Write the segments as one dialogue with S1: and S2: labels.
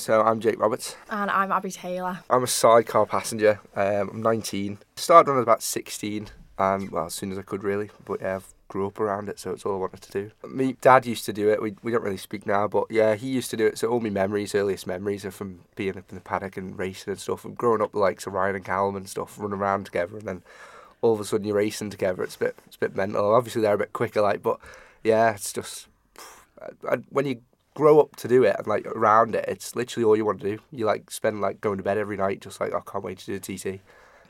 S1: So I'm Jake Roberts.
S2: And I'm Abi Taylor.
S1: I'm a sidecar passenger. Um, I'm 19. Started when I was about 16, and well, as soon as I could really. But yeah, I've grew up around it, so it's all I wanted to do. Me, dad used to do it. We we don't really speak now, but yeah, he used to do it. So all my memories, earliest memories, are from being up in the paddock and racing and stuff. And growing up, like so Ryan and Callum and stuff, running around together, and then all of a sudden you're racing together. It's a bit it's a bit mental. Obviously they're a bit quicker, like, but yeah, it's just I, I, when you grow up to do it and like around it, it's literally all you want to do. You like spend like going to bed every night, just like oh, I can't wait to do the TT,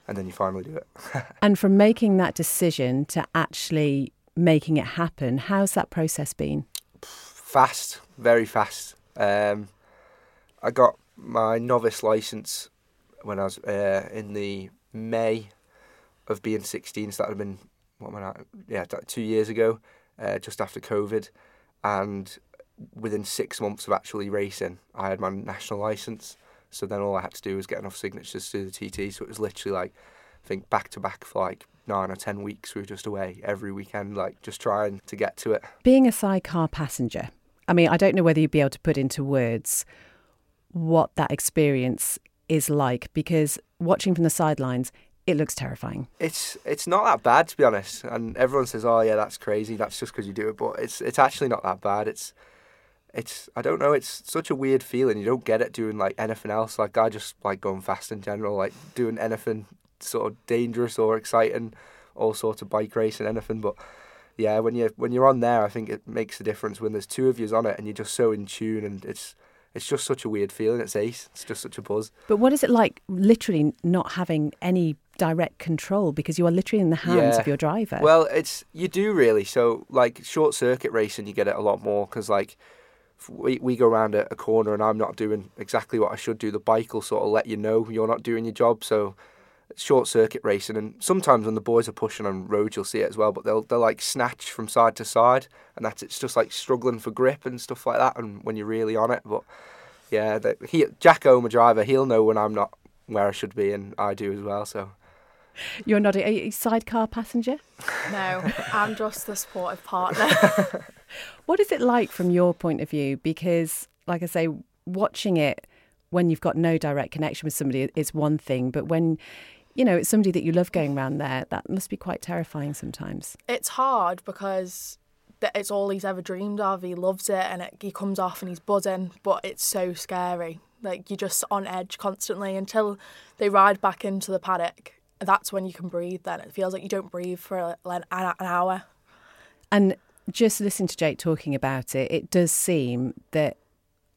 S1: and then you finally do it.
S3: and from making that decision to actually making it happen, how's that process been?
S1: Fast, very fast. Um, I got my novice license when I was uh, in the May of being 16, so that had been what am I? Yeah, two years ago, uh, just after COVID, and within six months of actually racing, I had my national license. So then all I had to do was get enough signatures to do the TT. So it was literally like, I think back to back for like nine or ten weeks. We were just away every weekend, like just trying to get to it.
S3: Being a sidecar passenger, I mean, I don't know whether you'd be able to put into words what that experience is like because watching from the sidelines, it looks terrifying.
S1: It's it's not that bad to be honest. And everyone says, "Oh yeah, that's crazy. That's just because you do it." But it's it's actually not that bad. It's it's I don't know. It's such a weird feeling. You don't get it doing like anything else. Like I just like going fast in general. Like doing anything sort of dangerous or exciting, all sorts of bike racing, anything. But yeah, when you when you're on there, I think it makes a difference when there's two of you on it and you're just so in tune and it's it's just such a weird feeling. It's ace. It's just such a buzz.
S3: But what is it like, literally not having any direct control because you are literally in the hands
S1: yeah.
S3: of your driver?
S1: Well, it's you do really. So like short circuit racing, you get it a lot more because like we, we go around a, a, corner and I'm not doing exactly what I should do, the bike will sort of let you know you're not doing your job. So short circuit racing, and sometimes when the boys are pushing on roads, you'll see it as well. But they'll they'll like snatch from side to side, and that's it's just like struggling for grip and stuff like that. And when you're really on it, but yeah, the, he Jacko, my driver, he'll know when I'm not where I should be, and I do as well. So.
S3: You're not a, a sidecar passenger?
S2: No, I'm just the supportive partner.
S3: what is it like from your point of view? Because, like I say, watching it when you've got no direct connection with somebody is one thing, but when you know it's somebody that you love going around there, that must be quite terrifying sometimes.
S2: It's hard because it's all he's ever dreamed of. He loves it, and it, he comes off and he's buzzing, but it's so scary. Like you're just on edge constantly until they ride back into the paddock that's when you can breathe then it feels like you don't breathe for like an hour
S3: and just listening to jake talking about it it does seem that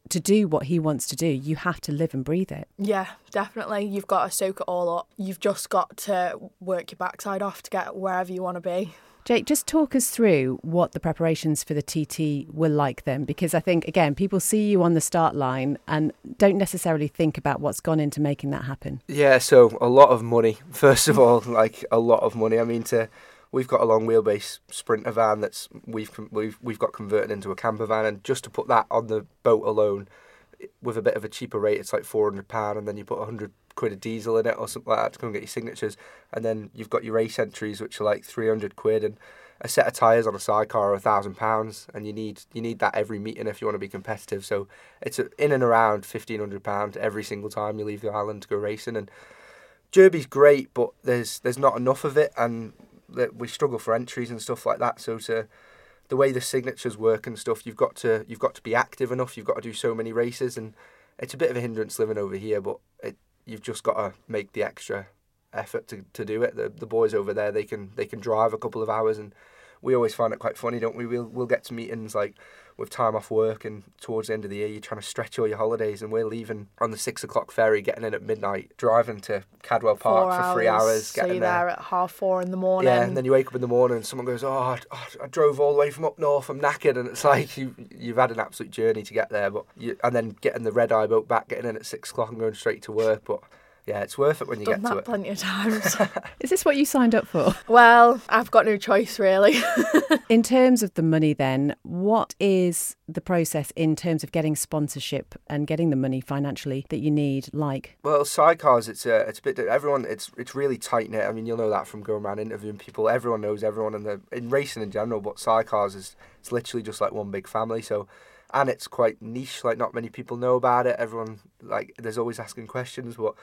S3: to do what he wants to do you have to live and breathe it
S2: yeah definitely you've got to soak it all up you've just got to work your backside off to get wherever you want to be
S3: Jake, just talk us through what the preparations for the TT were like then, because I think, again, people see you on the start line and don't necessarily think about what's gone into making that happen.
S1: Yeah, so a lot of money, first of all, like a lot of money. I mean, to we've got a long wheelbase sprinter van that's we've we've we've got converted into a camper van, and just to put that on the boat alone, with a bit of a cheaper rate, it's like four hundred pound, and then you put hundred quid of diesel in it or something like that to come and get your signatures. And then you've got your race entries, which are like 300 quid, and a set of tyres on a sidecar are a thousand pounds, and you need you need that every meeting if you want to be competitive. So it's in and around fifteen hundred pound every single time you leave the island to go racing. And Jurby's great, but there's there's not enough of it, and we struggle for entries and stuff like that. So to the way the signatures work and stuff, you've got to you've got to be active enough. You've got to do so many races, and it's a bit of a hindrance living over here, but it you've just got to make the extra effort to, to do it. The the boys over there they can they can drive a couple of hours and we always find it quite funny, don't we? We'll we'll get to meetings like with time off work and towards the end of the year you're trying to stretch all your holidays and we're leaving on the six o'clock ferry, getting in at midnight, driving to Cadwell Park
S2: four
S1: for three hours,
S2: so
S1: getting
S2: there.
S1: there
S2: at half four in the morning.
S1: Yeah, and then you wake up in the morning and someone goes, "Oh, I, oh, I drove all the way from up north. I'm knackered," and it's like you you've had an absolute journey to get there, but you, and then getting the red eye boat back, getting in at six o'clock and going straight to work, but yeah, it's worth it when you
S2: Done
S1: get
S2: to
S1: it.
S2: it. plenty of times.
S3: Is this what you signed up for?
S2: Well, I've got no choice really.
S3: in terms of the money, then, what is the process in terms of getting sponsorship and getting the money financially that you need? Like,
S1: well, sidecars, it's a it's a bit everyone. It's it's really tight knit. I mean, you'll know that from going around interviewing people. Everyone knows everyone in the in racing in general, but sidecars is it's literally just like one big family. So and it's quite niche. Like not many people know about it. Everyone like there's always asking questions, but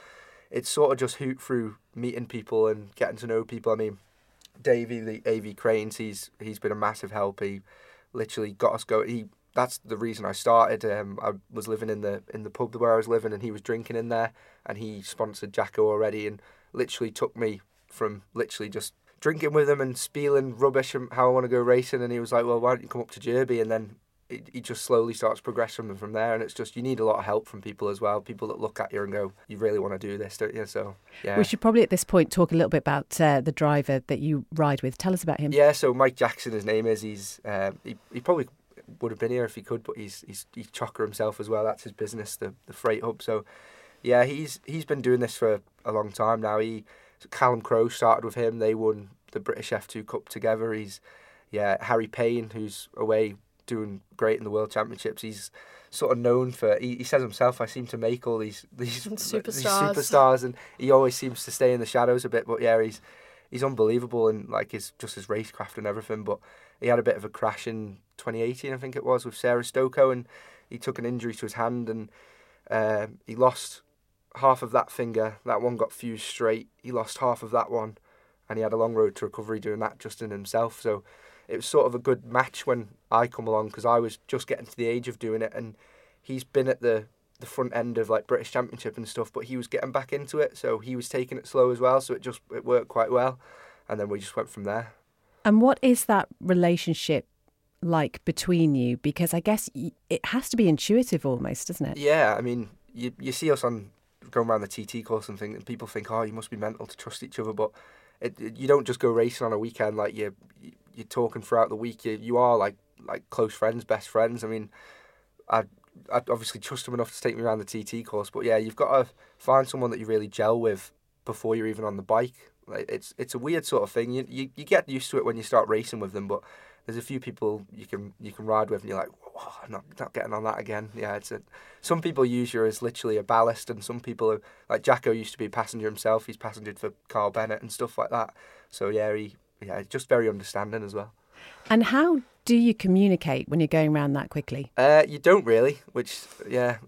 S1: it's sort of just hoot through meeting people and getting to know people. I mean, Davey, the AV Cranes, he's he's been a massive help. He literally got us going. He that's the reason I started. Um, I was living in the in the pub where I was living, and he was drinking in there, and he sponsored Jacko already, and literally took me from literally just drinking with him and spieling rubbish and how I want to go racing, and he was like, "Well, why don't you come up to Jurby?" And then it, it just slowly starts progressing from there, and it's just you need a lot of help from people as well. People that look at you and go, "You really want to do this, don't you?" So yeah.
S3: We should probably at this point talk a little bit about uh, the driver that you ride with. Tell us about him.
S1: Yeah, so Mike Jackson, his name is. He's um, he, he probably would have been here if he could, but he's he's he's chocker himself as well. That's his business, the the freight hub. So yeah, he's he's been doing this for a long time now. He Callum Crowe started with him. They won the British F2 Cup together. He's yeah Harry Payne, who's away doing great in the World Championships. He's sort of known for. He, he says himself, "I seem to make all these these
S2: superstars.
S1: these superstars," and he always seems to stay in the shadows a bit. But yeah, he's he's unbelievable and like his just his racecraft and everything. But he had a bit of a crash in 2018, I think it was, with Sarah Stoko, and he took an injury to his hand and uh, he lost half of that finger. That one got fused straight. He lost half of that one, and he had a long road to recovery doing that just in himself. So it was sort of a good match when I come along because I was just getting to the age of doing it, and he's been at the the front end of like British Championship and stuff, but he was getting back into it, so he was taking it slow as well. So it just it worked quite well, and then we just went from there.
S3: And what is that relationship like between you? Because I guess it has to be intuitive almost, doesn't it?
S1: Yeah, I mean, you you see us on going around the TT course and thing, and people think, oh, you must be mental to trust each other, but it, it, you don't just go racing on a weekend like you you're talking throughout the week. You you are like like close friends, best friends. I mean, I I obviously trust them enough to take me around the TT course, but yeah, you've got to find someone that you really gel with before you're even on the bike. Like it's it's a weird sort of thing. You, you you get used to it when you start racing with them, but there's a few people you can you can ride with, and you're like, I'm not not getting on that again. Yeah, it's a, some people use you as literally a ballast, and some people are like Jacko used to be a passenger himself. He's passengered for Carl Bennett and stuff like that. So yeah, he yeah, just very understanding as well.
S3: And how do you communicate when you're going around that quickly?
S1: Uh, you don't really, which yeah,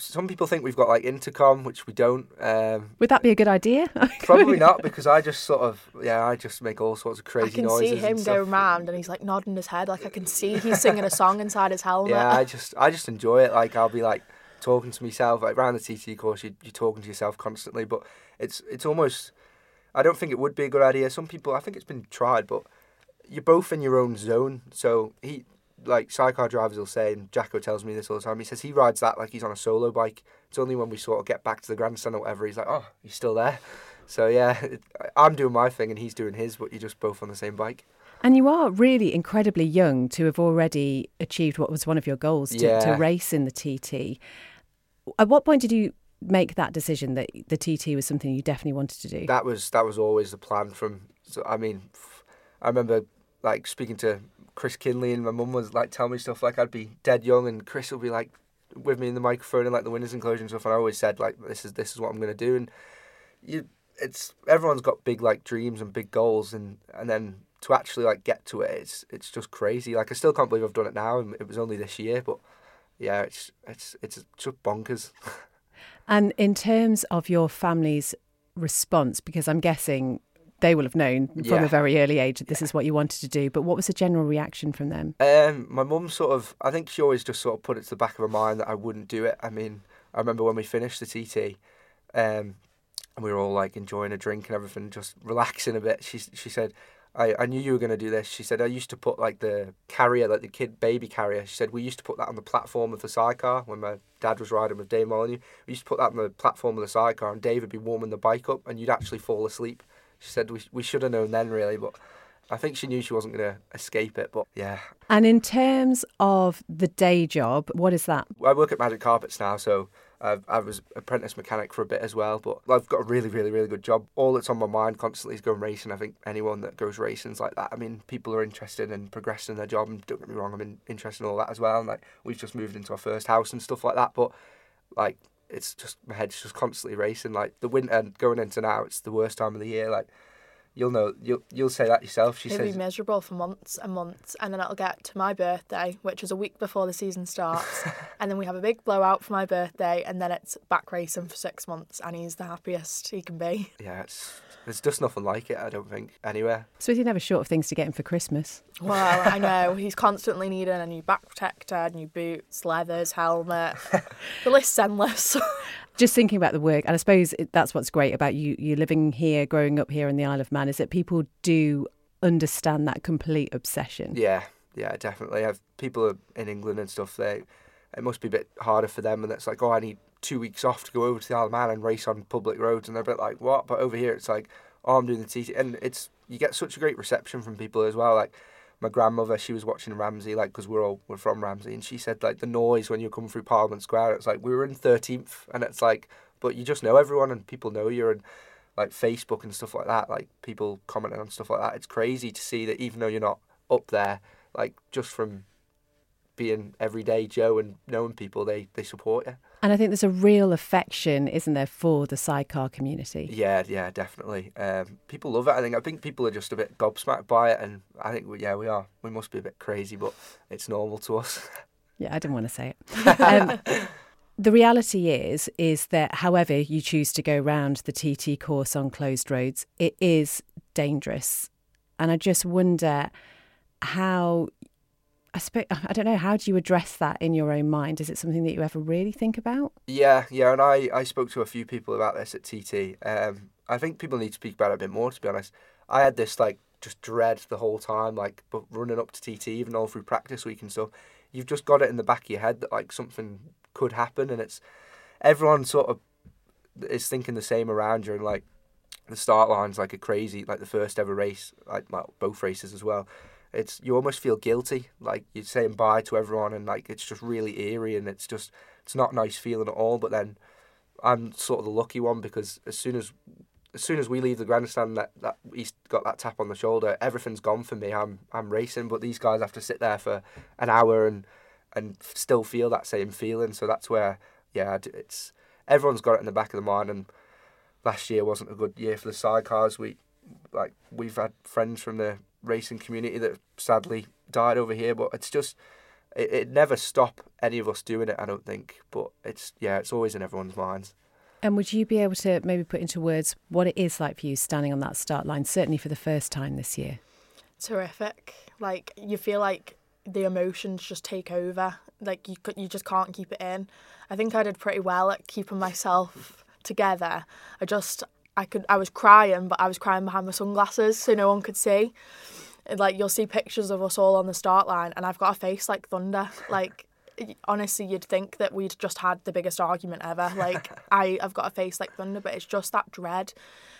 S1: some people think we've got like intercom, which we don't. Um,
S3: Would that be a good idea?
S1: probably not, because I just sort of yeah, I just make all sorts of crazy noises.
S2: I can
S1: noises.
S2: see him
S1: and
S2: go round and he's like nodding his head. Like I can see he's singing a song inside his helmet.
S1: Yeah, I just I just enjoy it. Like I'll be like talking to myself. Like around the TT course, you, you're talking to yourself constantly, but it's it's almost. I don't think it would be a good idea. Some people, I think it's been tried, but you're both in your own zone. So he, like sidecar drivers will say, and Jacko tells me this all the time. He says he rides that like he's on a solo bike. It's only when we sort of get back to the grandstand or whatever, he's like, oh, he's still there. So yeah, it, I'm doing my thing and he's doing his, but you're just both on the same bike.
S3: And you are really incredibly young to have already achieved what was one of your goals to, to race in the TT. At what point did you make that decision that the TT was something you definitely wanted to do?
S1: That was that was always the plan. From so I mean, I remember like speaking to Chris Kinley and my mum was like telling me stuff like I'd be dead young and Chris will be like with me in the microphone and like the winner's enclosure and stuff. And I always said like this is this is what I'm gonna do. And you, it's everyone's got big like dreams and big goals and and then to actually like get to it, it's it's just crazy. Like I still can't believe I've done it now, and it was only this year, but yeah, it's it's it's just bonkers.
S3: And in terms of your family's response, because I'm guessing they will have known from
S1: Yeah.
S3: a very early age that this is what you wanted to do, but what was the general reaction from them?
S1: Um, my mum sort of, I think she always just sort of put it to the back of her mind that I wouldn't do it. I mean, I remember when we finished the TT, um, and we were all like enjoying a drink and everything, just relaxing a bit. She she said, I, I knew you were going to do this. She said, I used to put like the carrier, like the kid baby carrier. She said, we used to put that on the platform of the sidecar when my dad was riding with Dave Molyneux. We used to put that on the platform of the sidecar and Dave would be warming the bike up and you'd actually fall asleep. She said, we, we should have known then, really, but I think she knew she wasn't going to escape it. But yeah,
S3: And in terms of the day job, what is that?
S1: I work at Magic Carpets now, so I've, I was apprentice mechanic for a bit as well. But I've got a really, really, really good job. All that's on my mind constantly is going racing. I think anyone that goes racing's like that. I mean, people are interested in progressing their job, and don't get me wrong, I'm in, interested in all that as well. And like we've just moved into our first house and stuff like that. But like it's just my head's just constantly racing. Like the winter going into now, it's the worst time of the year. Like you'll know you'll you'll say that yourself. She
S2: It'll
S1: says
S2: be miserable for months and months, and then it'll get to my birthday, which is a week before the season starts, and then we have a big blowout for my birthday, and then it's back racing for six months, and he's the happiest he can be.
S1: yeah, it's there's just nothing like it. I don't think anywhere.
S3: Smithy never short of things to get him for Christmas.
S2: Well, I know he's constantly needing a new back protector, new boots, leathers, helmet. the list's endless.
S3: Just thinking about the work, and I suppose that's what's great about you you living here, growing up here in the Isle of Man, is that people do understand that complete obsession.
S1: Yeah, yeah, definitely. I've people in England and stuff. They it must be a bit harder for them, and it's like, oh, I need two weeks off to go over to the Isle of Man and race on public roads, and they're a bit like, what? But over here, it's like, oh, I'm doing the TT, and it's you get such a great reception from people as well. Like my grandmother, she was watching Ramsey, like because we're all we're from Ramsey, and she said like the noise when you're coming through Parliament Square. It's like we were in thirteenth, and it's like, but you just know everyone, and people know you, and like Facebook and stuff like that, like people commenting on stuff like that. It's crazy to see that even though you're not up there, like just from being everyday Joe and knowing people, they they support you.
S3: And I think there's a real affection, isn't there, for the sidecar community?
S1: Yeah, yeah, definitely. Um, people love it. I think. I think people are just a bit gobsmacked by it, and I think, we, yeah, we are. We must be a bit crazy, but it's normal to us.
S3: Yeah, I didn't want to say it. Um, the reality is, is that however you choose to go round the TT course on closed roads, it is dangerous, and I just wonder how. I suppose I don't know. How do you address that in your own mind? Is it something that you ever really think about?
S1: Yeah, yeah, and I, I spoke to a few people about this at TT. Um, I think people need to speak about it a bit more. To be honest, I had this like just dread the whole time, like but running up to TT, even all through practice week and stuff. You've just got it in the back of your head that like something could happen, and it's everyone sort of is thinking the same around you, and like the start line's like a crazy, like the first ever race, like well, both races as well. It's you almost feel guilty, like you're saying bye to everyone, and like it's just really eerie, and it's just it's not a nice feeling at all. But then I'm sort of the lucky one because as soon as as soon as we leave the grandstand, that, that he's got that tap on the shoulder, everything's gone for me. I'm I'm racing, but these guys have to sit there for an hour and and still feel that same feeling. So that's where yeah, it's everyone's got it in the back of the mind. And last year wasn't a good year for the sidecars. We like we've had friends from the racing community that sadly died over here, but it's just it, it never stop any of us doing it. I don't think, but it's yeah, it's always in everyone's minds.
S3: And would you be able to maybe put into words what it is like for you standing on that start line, certainly for the first time this year?
S2: Terrific. Like you feel like the emotions just take over. Like you you just can't keep it in. I think I did pretty well at keeping myself together. I just I could I was crying, but I was crying behind my sunglasses so no one could see. And, Like you'll see pictures of us all on the start line, and I've got a face like thunder. Like honestly, you'd think that we'd just had the biggest argument ever. Like I, I've got a face like thunder, but it's just that dread.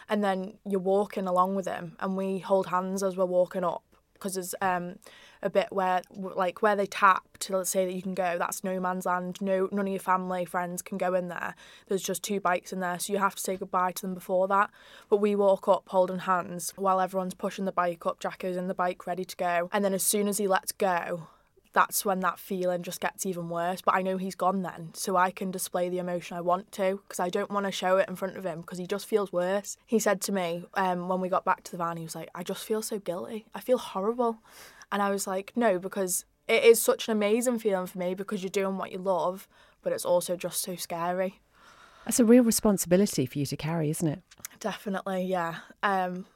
S2: And then you're walking along with him, and we hold hands as we're walking up because there's um a bit where like where they tap to say that you can go that's no man's land no none of your family friends can go in there. There's just two bikes in there so you have to say goodbye to them before that. But we walk up holding hands while everyone's pushing the bike up jacko's in the bike ready to go. And then as soon as he lets go that's when that feeling just gets even worse. But I know he's gone then, so I can display the emotion I want to because I don't want to show it in front of him because he just feels worse. He said to me um, when we got back to the van, he was like, I just feel so guilty. I feel horrible. And I was like, no, because it is such an amazing feeling for me because you're doing what you love, but it's also just so scary.
S3: That's a real responsibility for you to carry, isn't it?
S2: Definitely, yeah. Um,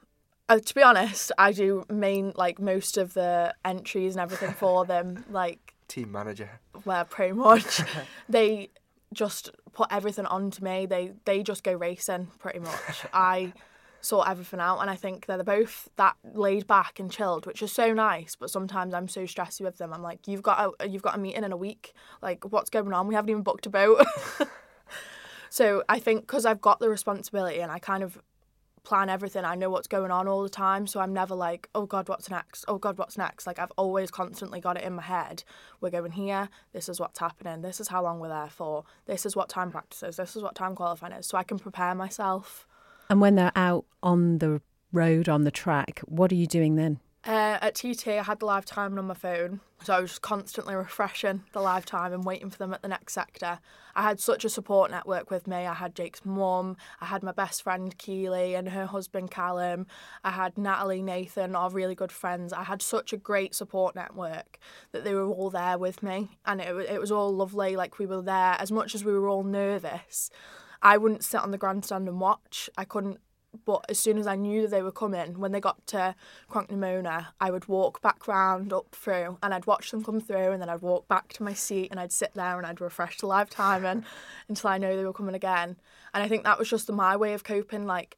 S2: uh, to be honest, I do main like most of the entries and everything for them. Like
S1: team manager.
S2: Well, pretty much. they just put everything onto me. They they just go racing pretty much. I sort everything out, and I think they're both that laid back and chilled, which is so nice. But sometimes I'm so stressy with them. I'm like, you've got a you've got a meeting in a week. Like, what's going on? We haven't even booked a boat. so I think because I've got the responsibility and I kind of plan everything. I know what's going on all the time, so I'm never like, oh God, what's next? Oh God, what's next? Like I've always constantly got it in my head. We're going here. This is what's happening. This is how long we're there for. This is what time practices. This is what time qualifying is. So I can prepare myself.
S3: And when they're out on the road on the track, what are you doing then?
S2: Uh, at TT, I had the live timing on my phone, so I was just constantly refreshing the live time and waiting for them at the next sector. I had such a support network with me. I had Jake's mum, I had my best friend Keely and her husband Callum, I had Natalie, Nathan, our really good friends. I had such a great support network that they were all there with me, and it, it was all lovely. Like we were there, as much as we were all nervous. I wouldn't sit on the grandstand and watch. I couldn't but as soon as I knew that they were coming, when they got to Cronk-ny-Mona, I would walk back round up through and I'd watch them come through and then I'd walk back to my seat and I'd sit there and I'd refresh the live timing until I know they were coming again. And I think that was just my way of coping. Like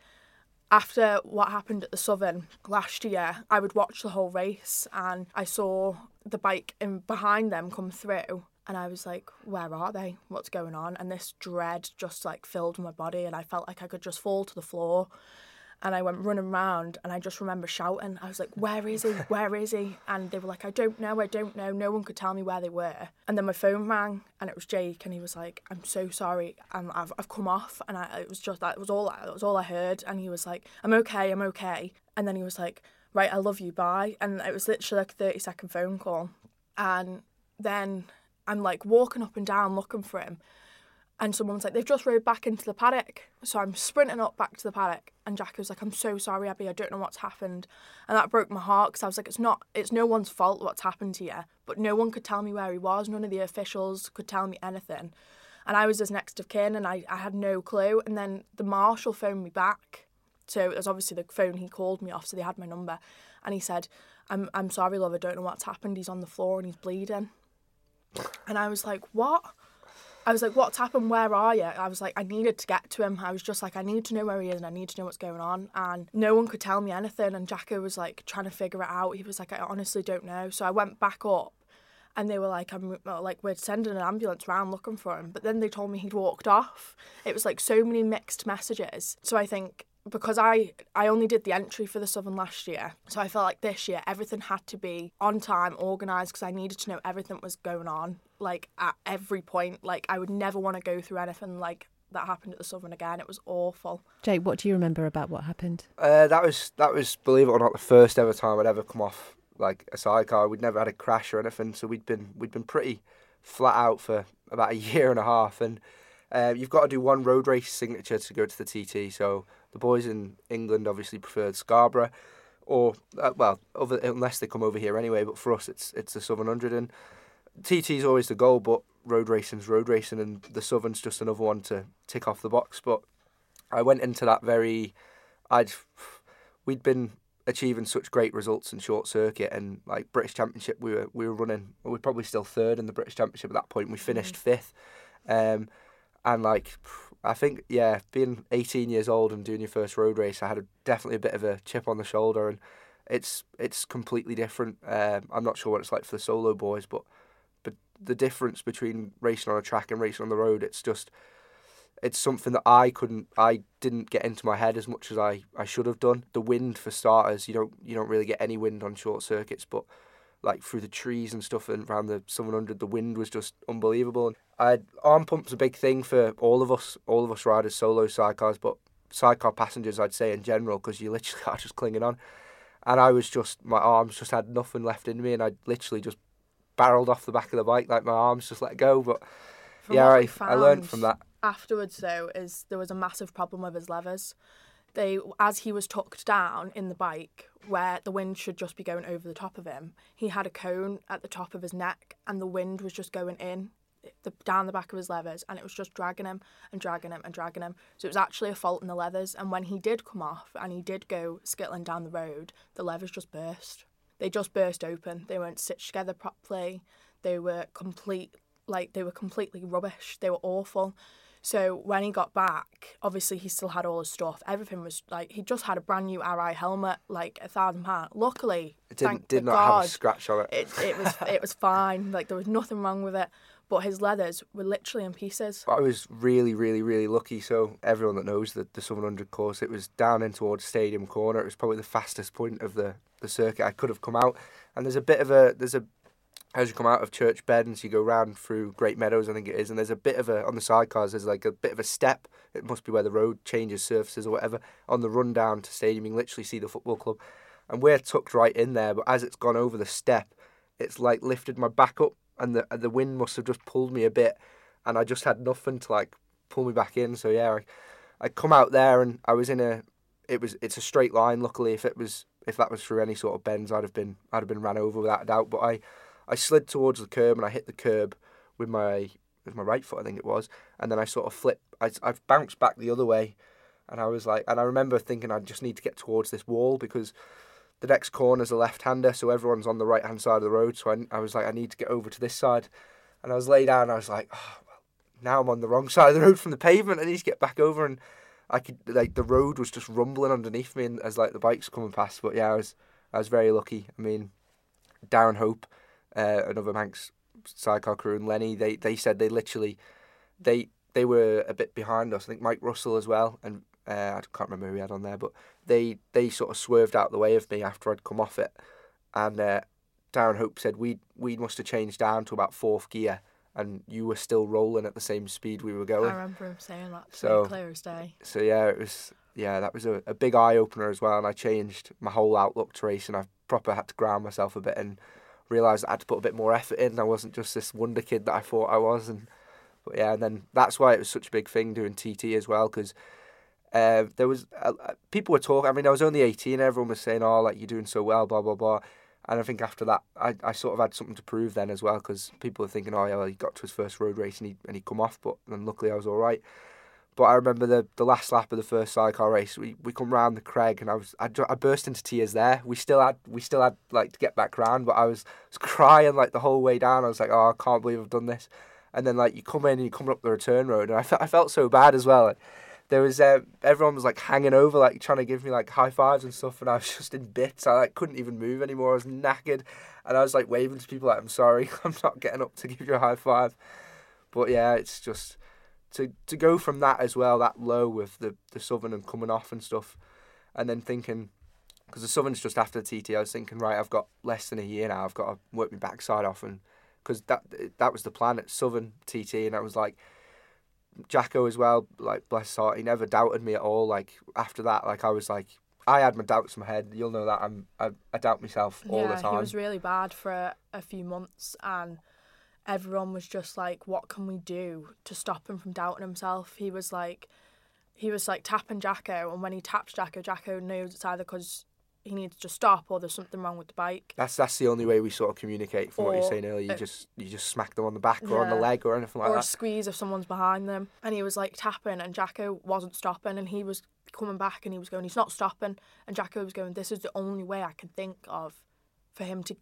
S2: after what happened at the Southern last year, I would watch the whole race and I saw the bike in behind them come through and I was like, where are they? What's going on? And this dread just like filled my body, and I felt like I could just fall to the floor. And I went running around, and I just remember shouting. I was like, "Where is he? Where is he?" And they were like, "I don't know. I don't know. No one could tell me where they were." And then my phone rang, and it was Jake, and he was like, "I'm so sorry. I'm, I've I've come off." And I it was just that it was all that was all I heard. And he was like, "I'm okay. I'm okay." And then he was like, "Right, I love you. Bye." And it was literally like a thirty second phone call, and then I'm like walking up and down looking for him. And someone's like, they've just rode back into the paddock. So I'm sprinting up back to the paddock. And Jackie was like, I'm so sorry, Abi. I don't know what's happened. And that broke my heart because I was like, it's not, it's no one's fault what's happened you. But no one could tell me where he was. None of the officials could tell me anything. And I was his next of kin and I, I had no clue. And then the marshal phoned me back. So it was obviously the phone he called me off. So they had my number. And he said, I'm, I'm sorry, love. I don't know what's happened. He's on the floor and he's bleeding. And I was like, what? I was like, what's happened? Where are you? I was like, I needed to get to him. I was just like, I need to know where he is and I need to know what's going on. And no one could tell me anything. And Jacko was like trying to figure it out. He was like, I honestly don't know. So I went back up and they were like, I'm like, we're sending an ambulance around looking for him. But then they told me he'd walked off. It was like so many mixed messages. So I think because I I only did the entry for the Southern last year, so I felt like this year everything had to be on time, organised because I needed to know everything was going on, like at every point. Like I would never want to go through anything like that happened at the Southern again. It was awful.
S3: Jake, what do you remember about what happened?
S1: Uh, that was that was believe it or not the first ever time I'd ever come off like a sidecar. We'd never had a crash or anything, so we'd been we'd been pretty flat out for about a year and a half and. Uh, you've got to do one road race signature to go to the TT. So the boys in England obviously preferred Scarborough, or uh, well, other, unless they come over here anyway. But for us, it's it's the Southern Hundred, and TT is always the goal. But road racing's road racing, and the Southern's just another one to tick off the box. But I went into that very, I'd we'd been achieving such great results in short circuit and like British Championship we were we were running well, we are probably still third in the British Championship at that point we finished mm-hmm. fifth um, and like I think yeah, being 18 years old and doing your first road race, I had a, definitely a bit of a chip on the shoulder, and it's it's completely different. Um, I'm not sure what it's like for the solo boys, but but the difference between racing on a track and racing on the road, it's just it's something that I couldn't I didn't get into my head as much as I, I should have done. The wind for starters, you don't you don't really get any wind on short circuits, but like through the trees and stuff and around the 700 the wind was just unbelievable. I arm pump's a big thing for all of us all of us riders solo sidecars but sidecar passengers I'd say in general because you literally are just clinging on. And I was just my arms just had nothing left in me and I literally just barreled off the back of the bike like my arms just let go. But from yeah I, I learned from that.
S2: afterwards though is there was a massive problem with his levers they as he was tucked down in the bike where the wind should just be going over the top of him he had a cone at the top of his neck and the wind was just going in the, down the back of his leathers and it was just dragging him and dragging him and dragging him. So it was actually a fault in the leathers and when he did come off and he did go skittling down the road the leathers just burst. They just burst open. They weren't stitched together properly. They were complete like they were completely rubbish. They were awful so when he got back, obviously he still had all his stuff. Everything was like he just had a brand new Arai helmet, like a thousand pound. Luckily,
S1: it didn't did not
S2: God,
S1: have a scratch on it.
S2: It it was it was fine. Like there was nothing wrong with it. But his leathers were literally in pieces.
S1: I was really, really, really lucky. So everyone that knows the the 700 course, it was down in towards Stadium Corner. It was probably the fastest point of the the circuit I could have come out. And there's a bit of a there's a as you come out of Church Beddings, you go round through Great Meadows, I think it is, and there's a bit of a on the sidecars. There's like a bit of a step. It must be where the road changes surfaces or whatever. On the run down to stadium, you can literally see the football club. and we're tucked right in there. But as it's gone over the step, it's like lifted my back up, and the the wind must have just pulled me a bit, and I just had nothing to like pull me back in. So yeah, I I come out there and I was in a it was it's a straight line. Luckily, if it was if that was through any sort of bends, I'd have been I'd have been ran over without a doubt. But I I slid towards the curb and I hit the curb with my with my right foot, I think it was, and then I sort of flipped. I I bounced back the other way, and I was like, and I remember thinking I just need to get towards this wall because the next corner's a left-hander, so everyone's on the right-hand side of the road. So I I was like, I need to get over to this side, and I was laid down. I was like, oh, well, now I'm on the wrong side of the road from the pavement. I need to get back over and. I could like the road was just rumbling underneath me and as like the bikes coming past. But yeah, I was I was very lucky. I mean, Darren Hope, uh, another Manx sidecar crew, and Lenny, they they said they literally they they were a bit behind us. I think Mike Russell as well, and uh, I can't remember who we had on there, but they they sort of swerved out the way of me after I'd come off it, and uh, Darren Hope said we we must have changed down to about fourth gear and you were still rolling at the same speed we were going.
S2: I remember him saying that.
S1: So-
S2: clear as day.
S1: So yeah, it was yeah that was a, a big eye opener as well, and I changed my whole outlook to racing. I proper had to ground myself a bit and realised I had to put a bit more effort in. I wasn't just this wonder kid that I thought I was, and but yeah, and then that's why it was such a big thing doing TT as well because. Uh, there was uh, uh, people were talking. I mean, I was only eighteen. Everyone was saying, "Oh, like you're doing so well," blah blah blah. And I think after that, I, I sort of had something to prove then as well because people were thinking, oh yeah, well, he got to his first road race and he and he come off, but then luckily I was all right. But I remember the, the last lap of the first sidecar race. We we come round the Creg and I was I, I burst into tears there. We still had we still had like to get back round, but I was, was crying like the whole way down. I was like, oh, I can't believe I've done this. And then like you come in and you come up the return road, and I felt I felt so bad as well. There was uh, everyone was like hanging over, like trying to give me like high fives and stuff, and I was just in bits. I like couldn't even move anymore. I was knackered, and I was like waving to people like, "I'm sorry, I'm not getting up to give you a high five. But yeah, it's just to to go from that as well, that low with the the southern and coming off and stuff, and then thinking. Because the Southern's just after the TT, I was thinking, right, I've got less than a year now. I've got to work my backside off, and because that that was the plan at Southern TT, and I was like, Jacko as well, like bless his heart, he never doubted me at all. Like after that, like I was like, I had my doubts in my head. You'll know that I'm I, I doubt myself all
S2: yeah,
S1: the time.
S2: he was really bad for a, a few months, and everyone was just like, "What can we do to stop him from doubting himself?" He was like, he was like tapping Jacko, and when he taps Jacko, Jacko knows it's either because he needs to stop or there's something wrong with the bike.
S1: That's that's the only way we sort of communicate. From what you're saying earlier, you just you just smack them on the back or on the leg or anything like that.
S2: or a squeeze if someone's behind them. And he was like tapping, and Jacko wasn't stopping, and he was coming back, and he was going, he's not stopping, and Jacko was going, this is the only way I can think of for him to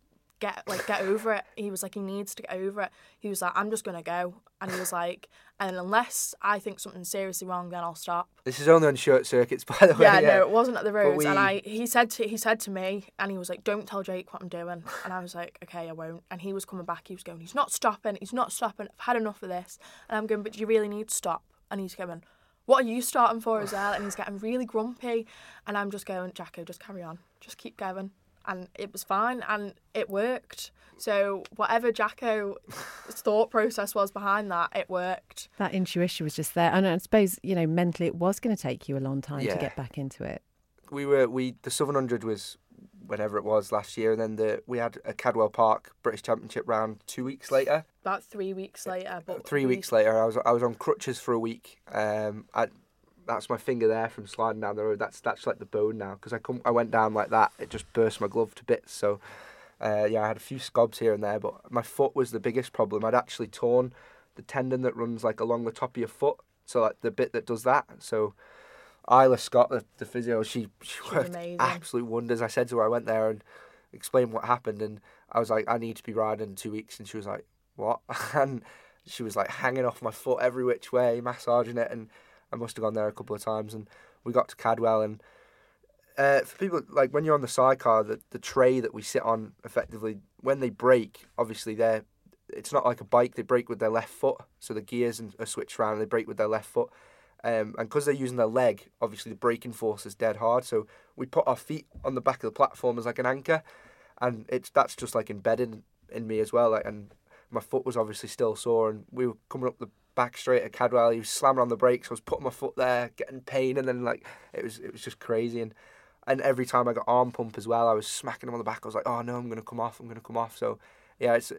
S2: get like get over it. He was like, he needs to get over it. He was like, I'm just gonna go, and he was like, and unless I think something's seriously wrong, then I'll stop.
S1: This is only on short circuits, by the way.
S2: Yeah, no, it wasn't at the roads.
S1: we-
S2: And I, he said to he said to me, and he was like, "Don't tell Jake what I'm doing." And I was like, "Okay, I won't." And he was coming back. He was going, "He's not stopping. He's not stopping. I've had enough of this." And I'm going, "But you really need to stop." And he's going, "What are you starting for as well?" And he's getting really grumpy. And I'm just going, "Jacko, just carry on. Just keep going." And it was fine, and it worked. So whatever Jacko's thought process was behind that, it worked.
S3: That intuition was just there. And I suppose, you know, mentally it was going to take you a long time
S1: Yeah.
S3: to get back into it.
S1: we were we the Southern Hundred was whenever it was last year, and then the we had a Cadwell Park British Championship round two weeks later.
S2: About three weeks later, but
S1: Three
S2: we-
S1: weeks later, I was I was on crutches for a week. Um, I, that's my finger there from sliding down the road. That's that's like the bone now because I come I went down like that. It just burst my glove to bits. So, uh, yeah, I had a few scobs here and there, but my foot was the biggest problem. I'd actually torn the tendon that runs like along the top of your foot. So like the bit that does that. So. Isla Scott, the, the physio, she, she
S2: She's
S1: worked
S2: amazing.
S1: absolute wonders. I said to her, I went there and explained what happened, and I was like, I need to be riding in two weeks, and she was like, what? and she was like hanging off my foot every which way, massaging it, and I must have gone there a couple of times, and we got to Cadwell, and uh, for people like when you're on the sidecar, the the tray that we sit on, effectively, when they break, obviously they're it's not like a bike. They break with their left foot, so the gears are switched around. And they break with their left foot, um, and because they're using their leg, obviously the braking force is dead hard. So we put our feet on the back of the platform as like an anchor, and it's that's just like embedded in me as well. Like, and my foot was obviously still sore, and we were coming up the back straight at Cadwell. He was slamming on the brakes. I was putting my foot there, getting pain, and then like it was it was just crazy. And and every time I got arm pump as well, I was smacking him on the back. I was like, oh no, I'm gonna come off. I'm gonna come off. So yeah, it's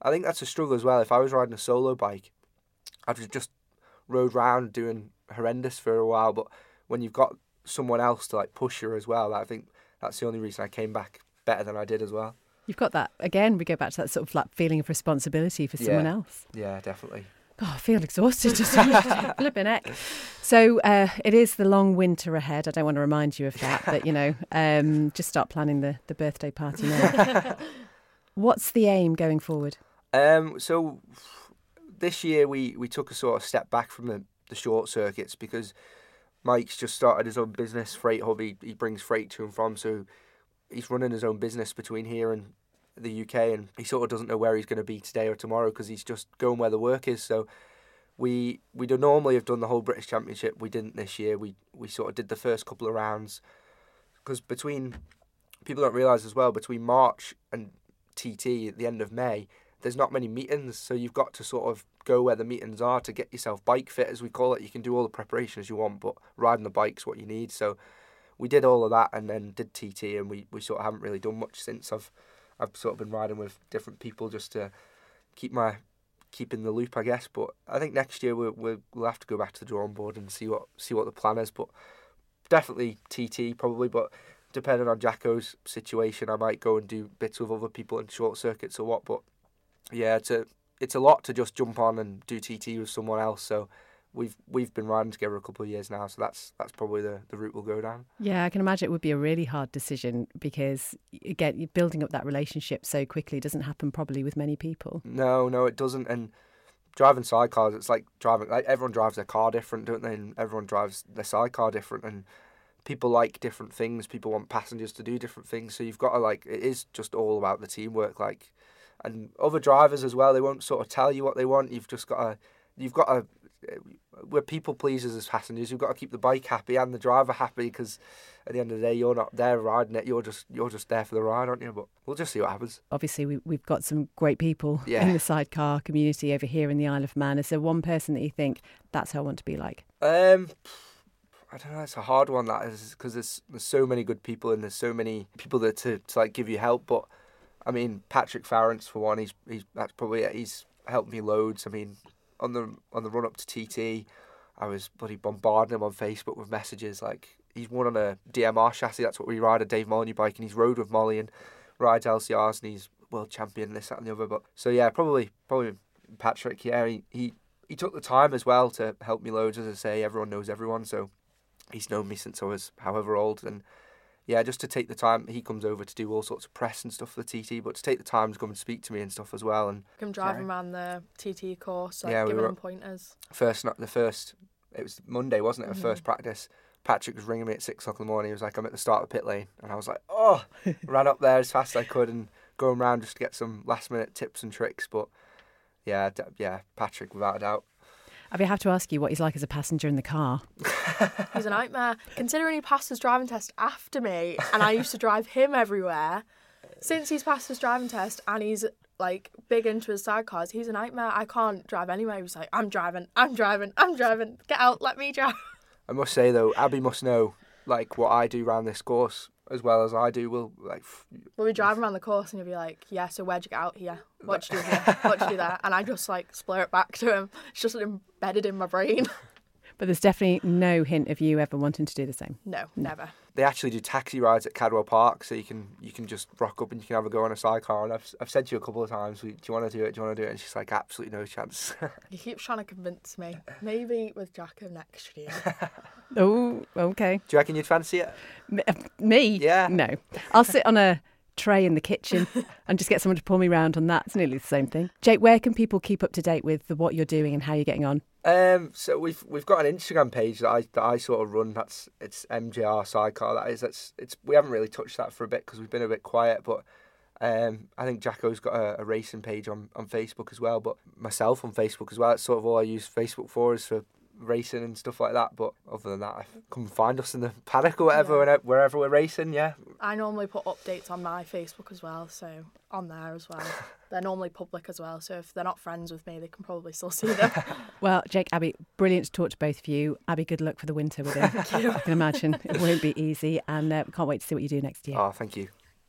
S1: I think that's a struggle as well. If I was riding a solo bike, I'd just rode round doing horrendous for a while. But when you've got someone else to like push you as well, I think that's the only reason I came back better than I did as well.
S3: You've got that again. We go back to that sort of like feeling of responsibility for someone
S1: Yeah.
S3: else.
S1: Yeah, definitely.
S3: Oh, I feel exhausted just flipping heck. So uh, it is the long winter ahead. I don't want to remind you of that, but you know, um, just start planning the, the birthday party now. What's the aim going forward?
S1: Um, so this year we, we took a sort of step back from the, the short circuits because Mike's just started his own business, Freight Hub. He, he brings freight to and from, so he's running his own business between here and the UK, and he sort of doesn't know where he's going to be today or tomorrow because he's just going where the work is. So we we normally have done the whole British Championship. We didn't this year. We we sort of did the first couple of rounds because between people don't realise as well between March and TT at the end of May, there's not many meetings, so you've got to sort of go where the meetings are to get yourself bike fit, as we call it. You can do all the preparations you want, but riding the bike's what you need. So we did all of that and then did TT, and we, we sort of haven't really done much since. I've I've sort of been riding with different people just to keep my keep in the loop, I guess. But I think next year we'll we'll, have to go back to the drawing board and see what see what the plan is. But definitely TT probably, but depending on Jacko's situation, I might go and do bits with other people in short circuits or what. But yeah, it's a it's a lot to just jump on and do TT with someone else. So we've we've been riding together a couple of years now, so that's that's probably the, the route we'll go down.
S3: Yeah, I can imagine it would be a really hard decision because again, you're building up that relationship so quickly doesn't happen probably with many people.
S1: No, no, it doesn't. And driving sidecars, it's like driving. Like everyone drives their car different, don't they? And everyone drives their sidecar different, and people like different things. People want passengers to do different things. So you've got to like. It is just all about the teamwork, like, and other drivers as well. They won't sort of tell you what they want. You've just got to. You've got to. We're people pleasers as passengers. You've got to keep the bike happy and the driver happy because at the end of the day, you're not there riding it. You're just you're just there for the ride, aren't you? But we'll just see what happens.
S3: Obviously, we, we've got some great people
S1: Yeah.
S3: in the sidecar community over here in the Isle of Man. Is there one person that you think that's who I want to be like?
S1: Um, I don't know. It's a hard one that is because there's there's so many good people and there's so many people that to, to like give you help. But I mean, Patrick Farrance for one, he's he's that's probably it. He's helped me loads. I mean, on the on the run up to TT, I was bloody bombarding him on Facebook with messages like he's won on a DMR chassis. That's what we ride a Dave Molyneux bike, and he's rode with Molly and rides LCRs, and he's world champion this that and the other. But so yeah, probably probably Patrick. Yeah, he he he took the time as well to help me loads. As I say, everyone knows everyone, so he's known me since I was however old, and yeah, just to take the time. He comes over to do all sorts of press and stuff for the TT, but to take the time to come and speak to me and stuff as well. And
S2: I'm driving around the TT course, like
S1: Yeah, we
S2: giving
S1: were-
S2: them pointers.
S1: first not the first, it was Monday, wasn't it?
S2: Mm-hmm.
S1: The first practice. Patrick was ringing me at six o'clock in the morning. He was like, "I'm at the start of the pit lane," and I was like, "Oh!" ran up there as fast as I could and going around just to get some last minute tips and tricks. But yeah, d- yeah, Patrick without a doubt.
S3: I mean, I have to ask you what he's like as a passenger in the car.
S2: He's a nightmare. Considering he passed his driving test after me, and I used to drive him everywhere. Since he's passed his driving test and he's like big into his sidecars, he's a nightmare. I can't drive anywhere. He's like, I'm driving, I'm driving, I'm driving. Get out, let me drive.
S1: I must say though, Abi must know like what I do around this course as well as I do. Will like f-
S2: We'll be driving around the course and he'll be like, Yeah, so where'd you get out here? What'd you do here? What'd you do there? And I just like splur it back to him. It's just embedded in my brain.
S3: But there's definitely no hint of you ever wanting to do the same.
S2: No, never.
S1: They actually do taxi rides at Cadwell Park, so you can you can just rock up and you can have a go on a sidecar. And I've I've said to you a couple of times, do you want to do it? Do you want to do it? And she's like, absolutely no chance.
S2: He keeps trying to convince me. Maybe with Jacko next year.
S3: Oh, okay.
S1: do you reckon you'd fancy it?
S3: M- uh, Me?
S1: Yeah.
S3: No. I'll sit on a tray in the kitchen and just get someone to pull me round on that. It's nearly the same thing. Jake, where can people keep up to date with the, what you're doing and how you're getting on?
S1: Um, so we've we've got an Instagram page that I that I sort of run. That's it's MJR Sidecar. That is that's it's we haven't really touched that for a bit because we've been a bit quiet. But um, I think Jacko's got a, a racing page on, on Facebook as well. But myself on Facebook as well. That's sort of all I use Facebook for is for racing and stuff like that. But other than that, come find us in the paddock or whatever,
S2: Yeah.
S1: wherever we're racing. Yeah,
S2: I normally put updates on my Facebook as well, so on there as well. they're normally public as well, so if they're not friends with me, they can probably still see them.
S3: Well, Jake, Abi, brilliant to talk to both of you. Abi, good luck for the winter with him. I can imagine it won't be easy, and uh, can't wait to see what you do next year.
S1: Oh, thank you.